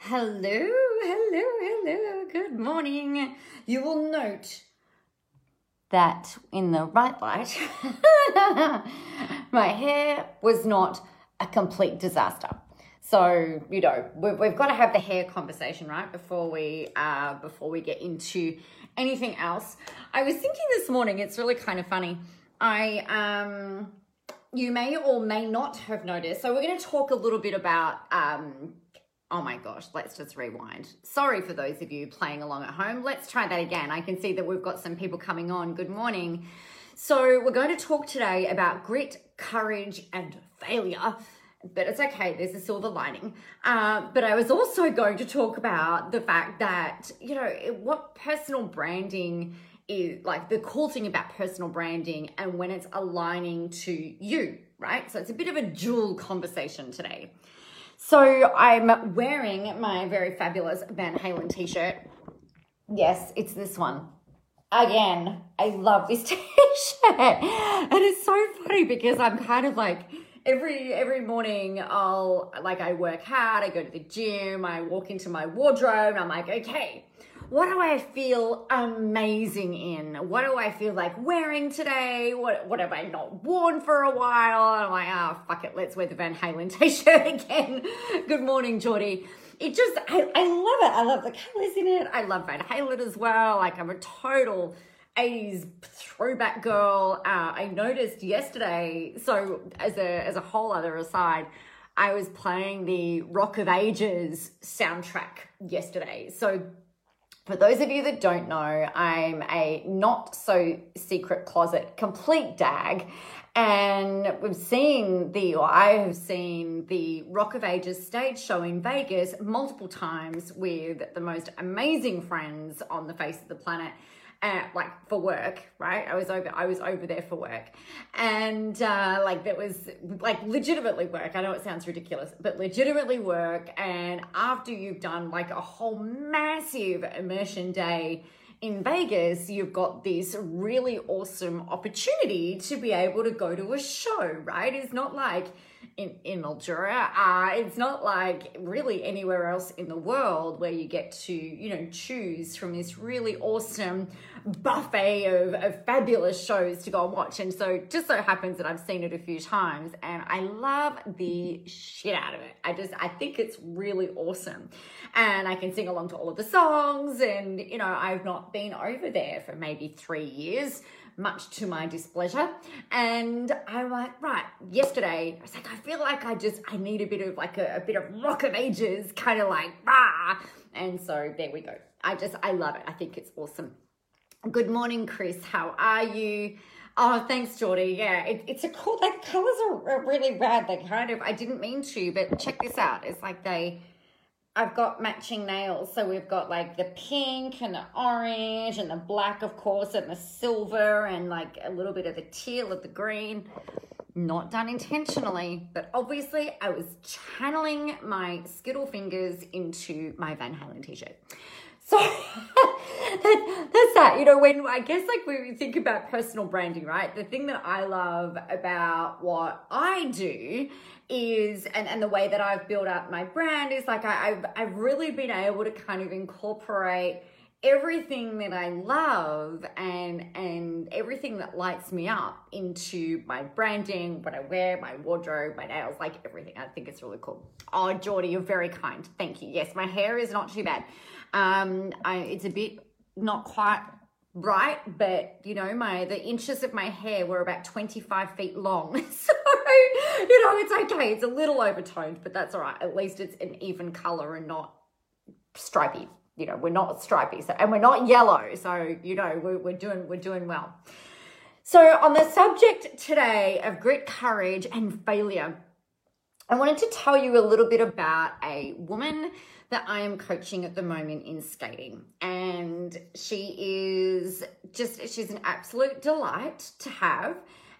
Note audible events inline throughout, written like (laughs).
Hello, hello, hello. Good morning. You will note that in the right light, (laughs) my hair was not a complete disaster. So you know we've, got to have the hair conversation right before we uh, before we get into anything else. I was thinking this morning. It's really kind of funny. I um you may or may not have noticed. So we're going to talk a little bit about um Oh my gosh, let's just rewind. Sorry for those of you playing along at home. Let's try that again. I can see that we've got some people coming on. Good morning. So, we're going to talk today about grit, courage, and failure. But it's okay, there's a silver lining. Uh, but I was also going to talk about the fact that, you know, what personal branding is like the cool thing about personal branding and when it's aligning to you, right? So, it's a bit of a dual conversation today. So I'm wearing my very fabulous Van Halen t-shirt. Yes, it's this one. Again, I love this (laughs) t-shirt. And it's so funny because I'm kind of like every every morning I'll like I work hard, I go to the gym, I walk into my wardrobe and I'm like, okay, what do I feel amazing in? What do I feel like wearing today? What what have I not worn for a while? And I'm like, oh, fuck it, let's wear the Van Halen (laughs) t-shirt again. Good morning, Geordie. It just, I, I love it. I love the colors in it. I love Van Halen as well. Like I'm a total 80s throwback girl. Uh, I noticed yesterday, so as a as a whole other aside, I was playing the Rock of Ages soundtrack yesterday. So for those of you that don't know, I'm a not so secret closet complete dag. And we've seen the, or I have seen the Rock of Ages stage show in Vegas multiple times with the most amazing friends on the face of the planet at like for work, right? I was over I was over there for work. And uh like that was like legitimately work. I know it sounds ridiculous, but legitimately work and after you've done like a whole massive immersion day in Vegas, you've got this really awesome opportunity to be able to go to a show, right? It's not like in, in Mildura. Uh, it's not like really anywhere else in the world where you get to, you know, choose from this really awesome buffet of, of fabulous shows to go and watch. And so just so happens that I've seen it a few times and I love the shit out of it. I just, I think it's really awesome. And I can sing along to all of the songs. And, you know, I've not been over there for maybe three years much to my displeasure. And I'm like, right, yesterday, I was like, I feel like I just, I need a bit of like a, a bit of rock of ages, kind of like, ah. And so there we go. I just, I love it. I think it's awesome. Good morning, Chris. How are you? Oh, thanks, Geordie. Yeah, it, it's a cool, like, colors are really rad. They kind of, I didn't mean to, but check this out. It's like they, I've got matching nails. So we've got like the pink and the orange and the black, of course, and the silver and like a little bit of the teal of the green. Not done intentionally, but obviously I was channeling my Skittle fingers into my Van Halen t-shirt. So (laughs) that. You know, when I guess like we think about personal branding, right? The thing that I love about what I do is and, and the way that I've built up my brand is like I, I've I've really been able to kind of incorporate everything that I love and and everything that lights me up into my branding, what I wear, my wardrobe, my nails, like everything. I think it's really cool. Oh, Geordie, you're very kind. Thank you. Yes, my hair is not too bad. Um, I, it's a bit not quite right, but you know, my the inches of my hair were about 25 feet long. (laughs) so, you know, it's okay. It's a little overtoned, but that's all right. At least it's an even color and not stripy. You know, we're not stripy, so and we're not yellow. So, you know, we're, we're doing we're doing well. So, on the subject today of grit, courage, and failure, I wanted to tell you a little bit about a woman that I am coaching at the moment in skating. And she is just, she's an absolute delight to have.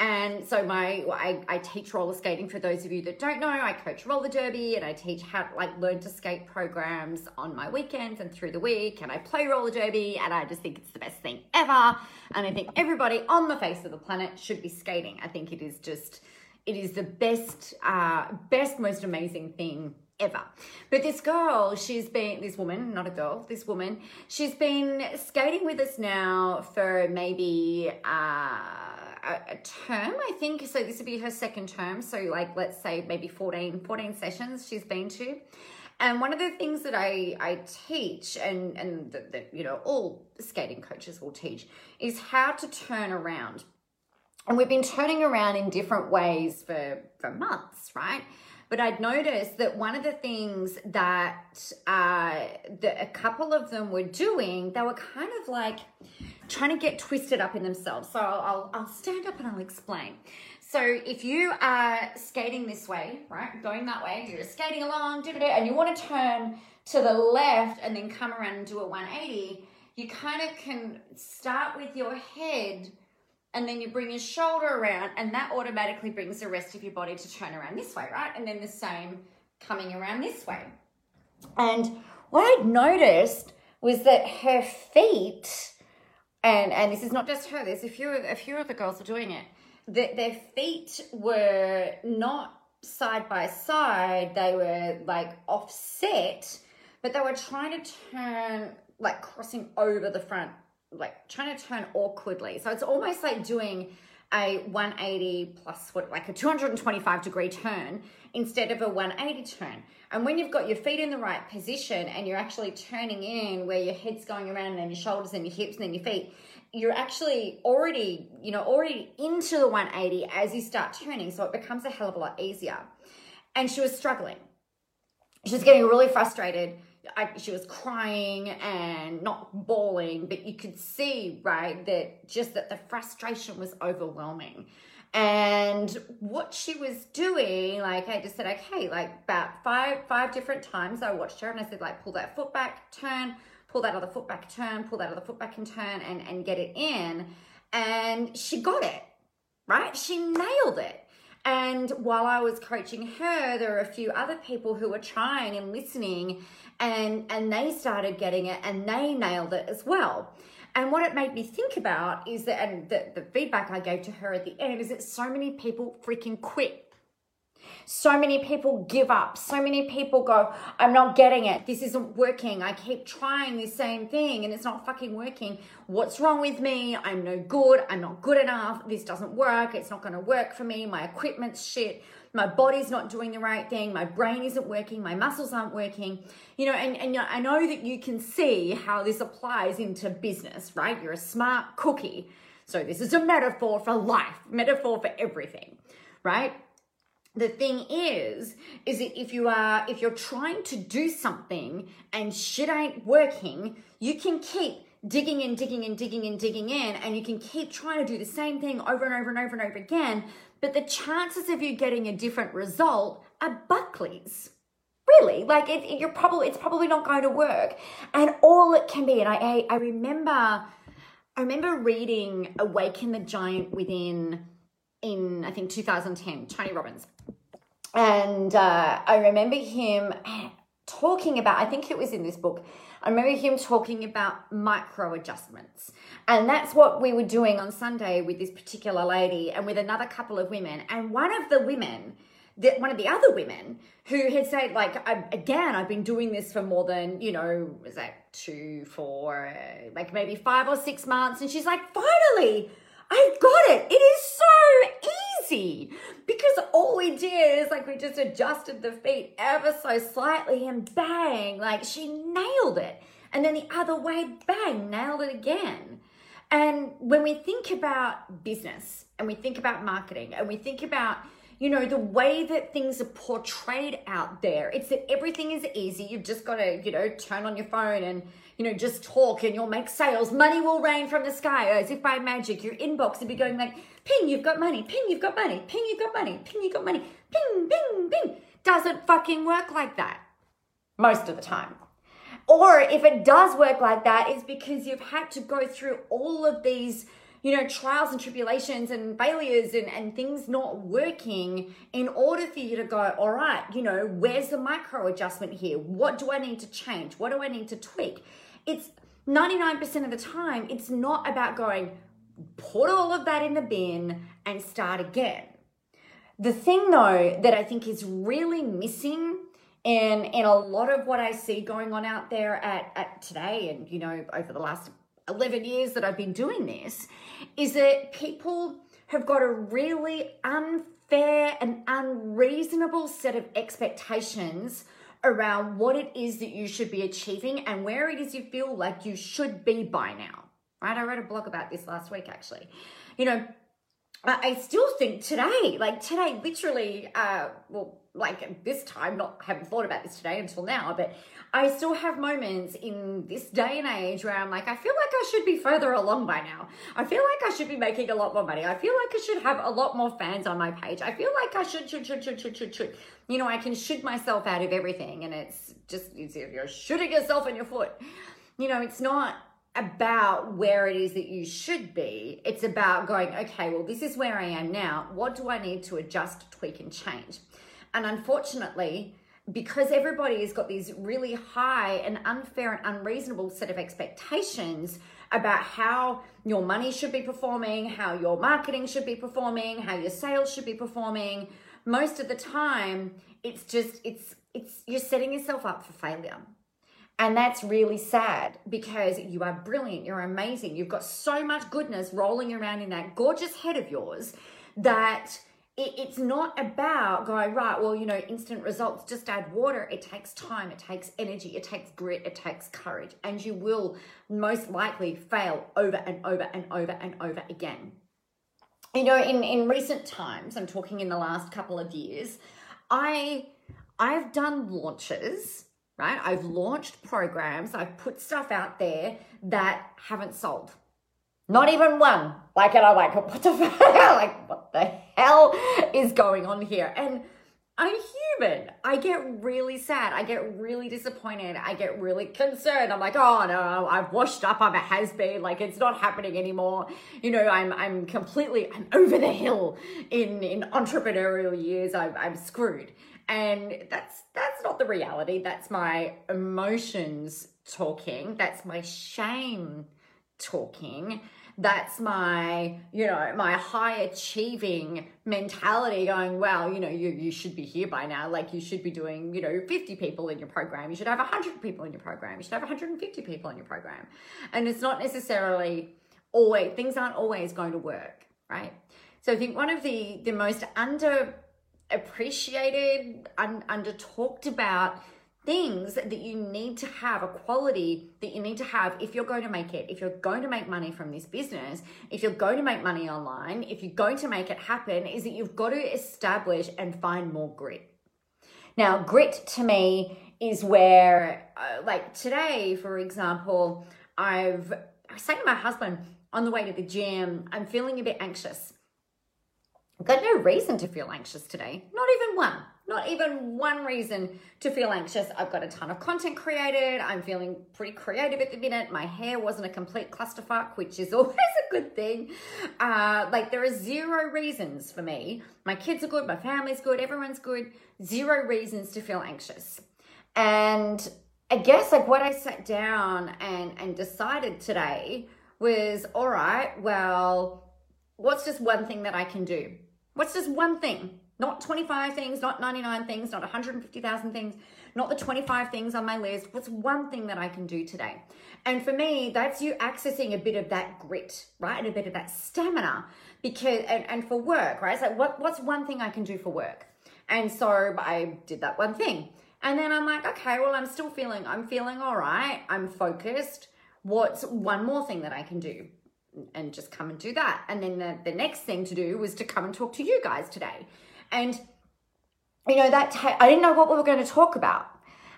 And so my I, I teach roller skating for those of you that don't know. I coach roller derby and I teach how to like learn to skate programs on my weekends and through the week. And I play roller derby and I just think it's the best thing ever. And I think everybody on the face of the planet should be skating. I think it is just it is the best uh, best most amazing thing ever. But this girl, she's been, this woman, not a girl, this woman, she's been skating with us now for maybe uh, a, a term, I think. So this would be her second term. So, like, let's say maybe 14, 14 sessions she's been to. And one of the things that I, I teach and, and that, you know, all skating coaches will teach is how to turn around. And we've been turning around in different ways for, for months, right? But I'd noticed that one of the things that, uh, that a couple of them were doing, they were kind of like trying to get twisted up in themselves. So I'll, I'll stand up and I'll explain. So if you are skating this way, right, going that way, you're skating along, and you want to turn to the left and then come around and do a 180, you kind of can start with your head and then you bring your shoulder around and that automatically brings the rest of your body to turn around this way, right? And then the same coming around this way. And what I'd noticed was that her feet, and and this is not just her, there's a few a few of the girls are doing it that their feet were not side by side, they were like offset, but they were trying to turn, like crossing over the front, like trying to turn awkwardly. So it's almost like doing a 180 plus what like a 225 degree turn instead of a 180 turn. And when you've got your feet in the right position and you're actually turning in where your head's going around and then your shoulders and your hips and then your feet, you're actually already, you know, already into the 180 as you start turning. So it becomes a hell of a lot easier. And she was struggling. She was getting really frustrated. I, she was crying and not bawling, but you could see, right, that just that the frustration was overwhelming. And what she was doing, like I just said, okay, like about five five different times I watched her and I said, like, pull that foot back, turn, pull that other foot back, turn, pull that other foot back and turn and, and get it in. And she got it, right? She nailed it. And while I was coaching her, there were a few other people who were trying and listening and and they started getting it and they nailed it as well. And what it made me think about is that, and the, the feedback I gave to her at the end is that so many people freaking quit so many people give up. So many people go, I'm not getting it. This isn't working. I keep trying the same thing and it's not fucking working. What's wrong with me? I'm no good. I'm not good enough. This doesn't work. It's not going to work for me. My equipment's shit. My body's not doing the right thing. My brain isn't working. My muscles aren't working. You know, and, and I know that you can see how this applies into business, right? You're a smart cookie. So this is a metaphor for life, metaphor for everything, right? The thing is is that if you are if you're trying to do something and shit ain't working you can keep digging and digging and digging and digging in and you can keep trying to do the same thing over and over and over and over again but the chances of you getting a different result are buckley's. Really? Like it, it, you're probably it's probably not going to work. And all it can be and i i, I remember i remember reading awaken the giant within in I think 2010, Tony Robbins. And uh, I remember him talking about, I think it was in this book, I remember him talking about micro adjustments. And that's what we were doing on Sunday with this particular lady and with another couple of women. And one of the women, that one of the other women who had said, like, I, again, I've been doing this for more than, you know, was that two, four, like maybe five or six months. And she's like, finally, I got it. It is so easy because all we did is like we just adjusted the feet ever so slightly and bang, like she nailed it. And then the other way, bang, nailed it again. And when we think about business and we think about marketing and we think about you know, the way that things are portrayed out there. It's that everything is easy. You've just got to, you know, turn on your phone and, you know, just talk and you'll make sales. Money will rain from the sky as if by magic. Your inbox will be going like, ping, you've got money, ping, you've got money, ping, you've got money, ping, you've got money, ping, ping, ping. Doesn't fucking work like that most of the time. Or if it does work like that, it's because you've had to go through all of these you know, trials and tribulations and failures and, and things not working in order for you to go, all right, you know, where's the micro adjustment here? What do I need to change? What do I need to tweak? It's 99% of the time, it's not about going, put all of that in the bin and start again. The thing though that I think is really missing in in a lot of what I see going on out there at, at today and you know over the last 11 years that I've been doing this is that people have got a really unfair and unreasonable set of expectations around what it is that you should be achieving and where it is you feel like you should be by now. Right? I wrote a blog about this last week actually. You know, I still think today, like today, literally, uh, well, like this time, not haven't thought about this today until now, but I still have moments in this day and age where I'm like, I feel like I should be further along by now. I feel like I should be making a lot more money. I feel like I should have a lot more fans on my page. I feel like I should, should, should, should, should, should, should. You know, I can shoot myself out of everything, and it's just it's, you're shooting yourself in your foot. You know, it's not about where it is that you should be. It's about going, okay, well, this is where I am now. What do I need to adjust, tweak, and change? And unfortunately, because everybody has got these really high and unfair and unreasonable set of expectations about how your money should be performing, how your marketing should be performing, how your sales should be performing, most of the time it's just it's it's you're setting yourself up for failure. And that's really sad because you are brilliant, you're amazing, you've got so much goodness rolling around in that gorgeous head of yours that it, it's not about going, right, well, you know, instant results, just add water. It takes time, it takes energy, it takes grit, it takes courage, and you will most likely fail over and over and over and over again. You know, in, in recent times, I'm talking in the last couple of years, I I've done launches right? I've launched programs, I've put stuff out there that haven't sold. Not even one. Like, and I'm like, what the (laughs) like, what the hell is going on here? And I'm human. I get really sad. I get really disappointed. I get really concerned. I'm like, oh no, I've washed up. I'm a has been. Like it's not happening anymore. You know, I'm I'm completely I'm over the hill in in entrepreneurial years. I'm I'm screwed and that's that's not the reality that's my emotions talking that's my shame talking that's my you know my high achieving mentality going well you know you, you should be here by now. Like you should be doing you know 50 people in your program. You should have 100 people in your program. You should have 150 people in your program. And it's not necessarily always things aren't always going to work right? So i think one of the the most under appreciated, un- under talked about things that you need to have, a quality that you need to have if you're going to make it, if you're going to make money from this business, if you're going to make money online, if you're going to make it happen, is that you've got to establish and find more grit. Now, grit to me is where, uh, like today, for example, I've I was saying to my husband on the way to the gym, I'm feeling a bit anxious. I've got no reason to feel anxious today. Not even one. Not even one reason to feel anxious. I've got a ton of content created. I'm feeling pretty creative at the minute. My hair wasn't a complete clusterfuck, which is (laughs) always a good thing. Uh, like, there are zero reasons for me. My kids are good, my family's good, everyone's good. Zero reasons to feel anxious. And I guess, like, what I sat down and, and decided today was all right, well, what's just one thing that I can do? What's just one thing? Not 25 things, not 99 things, not 150,000 things, not the 25 things on my list. What's one thing that I can do today? And for me, that's you accessing a bit of that grit, right? And a bit of that stamina because, and, and for work, right? It's like, what, what's one thing I can do for work? And so I did that one thing. And then I'm like, okay, well, I'm still feeling, I'm feeling all right. I'm focused. What's one more thing that I can do? And just come and do that. And then the, the next thing to do was to come and talk to you guys today. And, you know, that ta- I didn't know what we were going to talk about.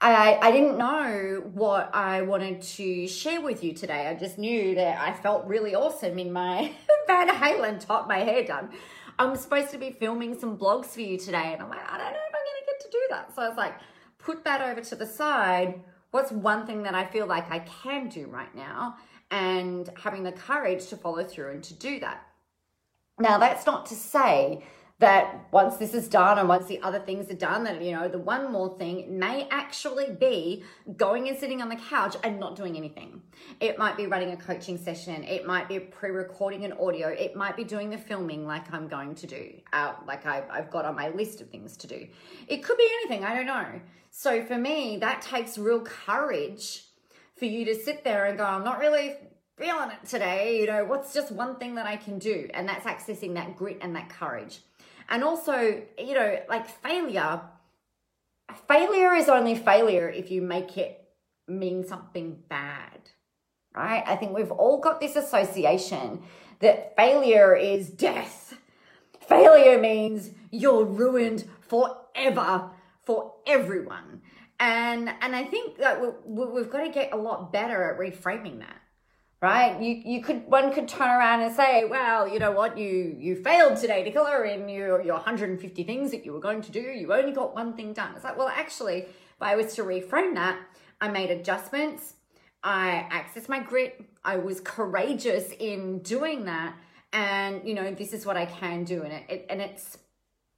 I, I didn't know what I wanted to share with you today. I just knew that I felt really awesome in my (laughs) Van Halen top, my hair done. I'm supposed to be filming some blogs for you today, and I'm like, I don't know if I'm going to get to do that. So I was like, put that over to the side. What's one thing that I feel like I can do right now? And having the courage to follow through and to do that. Now, that's not to say that once this is done and once the other things are done, that, you know, the one more thing may actually be going and sitting on the couch and not doing anything. It might be running a coaching session. It might be pre recording an audio. It might be doing the filming like I'm going to do, uh, like I, I've got on my list of things to do. It could be anything, I don't know. So for me, that takes real courage for you to sit there and go, I'm not really feeling it today. You know, what's just one thing that I can do? And that's accessing that grit and that courage. And also, you know, like failure, failure is only failure if you make it mean something bad, right? I think we've all got this association that failure is death. Failure means you're ruined forever for everyone. And and I think that we, we've got to get a lot better at reframing that right? You you could one could turn around and say, well, you know what, you you failed today, Nicola, in your your 150 things that you were going to do. You only got one thing done. It's like, well, actually, if I was to reframe that, I made adjustments. I accessed my grit. I was courageous in doing that, and you know, this is what I can do, and it, it and it's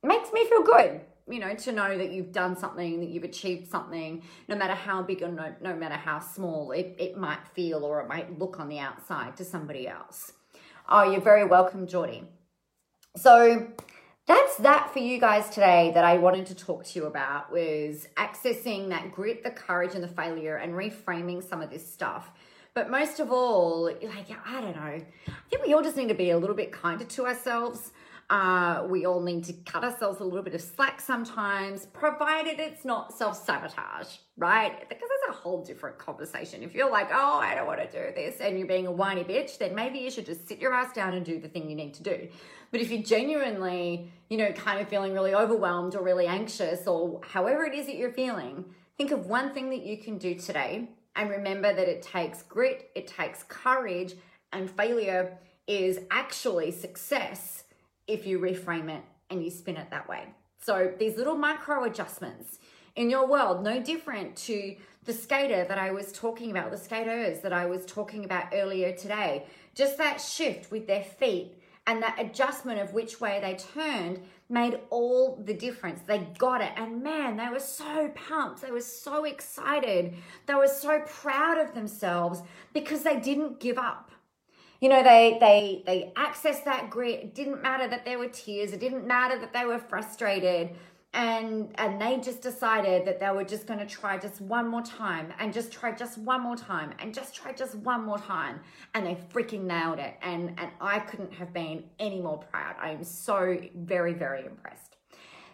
it makes me feel good you know, to know that you've done something, that you've achieved something, no matter how big or no, no matter how small it, it might feel or it might look on the outside to somebody else. Oh, you're very welcome, Geordie. So that's that for you guys today that I wanted to talk to you about was accessing that grit, the courage, and the failure and reframing some of this stuff. But most of all, like, I don't know, I think we all just need to be a little bit kinder to ourselves. Uh, we all need to cut ourselves a little bit of slack sometimes, provided it's not self sabotage, right? Because that's a whole different conversation. If you're like, oh, I don't want to do this, and you're being a whiny bitch, then maybe you should just sit your ass down and do the thing you need to do. But if you're genuinely, you know, kind of feeling really overwhelmed or really anxious or however it is that you're feeling, think of one thing that you can do today and remember that it takes grit, it takes courage, and failure is actually success if you reframe it and you spin it that way. So these little micro adjustments in your world, no different to the skater that I was talking about, the skaters that I was talking about earlier today. Just that shift with their feet and that adjustment of which way they turned made all the difference. They got it. And man, they were so pumped. They were so excited. They were so proud of themselves because they didn't give up you know they they they accessed that grit. It didn't matter that there were tears. It didn't matter that they were frustrated. And and they just decided that they were just going to try just one more time and just try just one more time and just try just one more time. And they freaking nailed it. And and I couldn't have been any more proud. I am so very very impressed.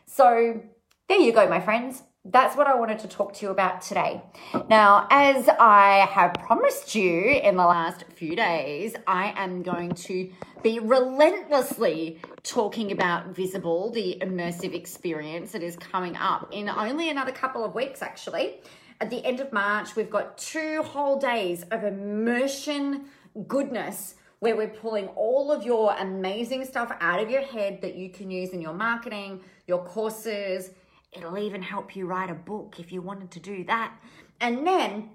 So there you go my friends that's what I wanted to talk to you about today. Now, as I have promised you in the last few days, I am going to be relentlessly talking about Visible, the immersive experience that is coming up in only another couple of weeks, actually. At the end of March, we've got two whole days of immersion goodness where we're pulling all of your amazing stuff out of your head that you can use in your marketing, your courses It'll even help you write a book if you wanted to do that. And then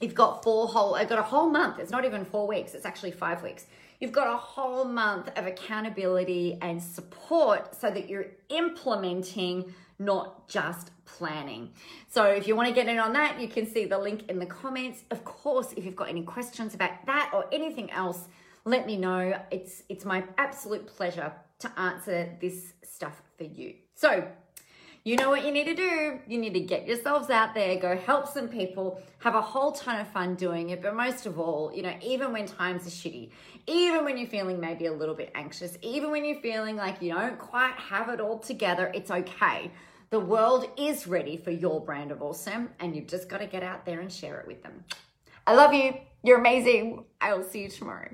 you've got four whole, I've got a whole month. It's not even four weeks, it's actually five weeks. You've got a whole month of accountability and support so that you're implementing, not just planning. So if you want to get in on that, you can see the link in the comments. Of course, if you've got any questions about that or anything else, let me know. It's it's my absolute pleasure to answer this stuff for you. So you know what you need to do? You need to get yourselves out there, go help some people, have a whole ton of fun doing it. But most of all, you know, even when times are shitty, even when you're feeling maybe a little bit anxious, even when you're feeling like you don't quite have it all together, it's okay. The world is ready for your brand of awesome, and you've just got to get out there and share it with them. I love you. You're amazing. I will see you tomorrow.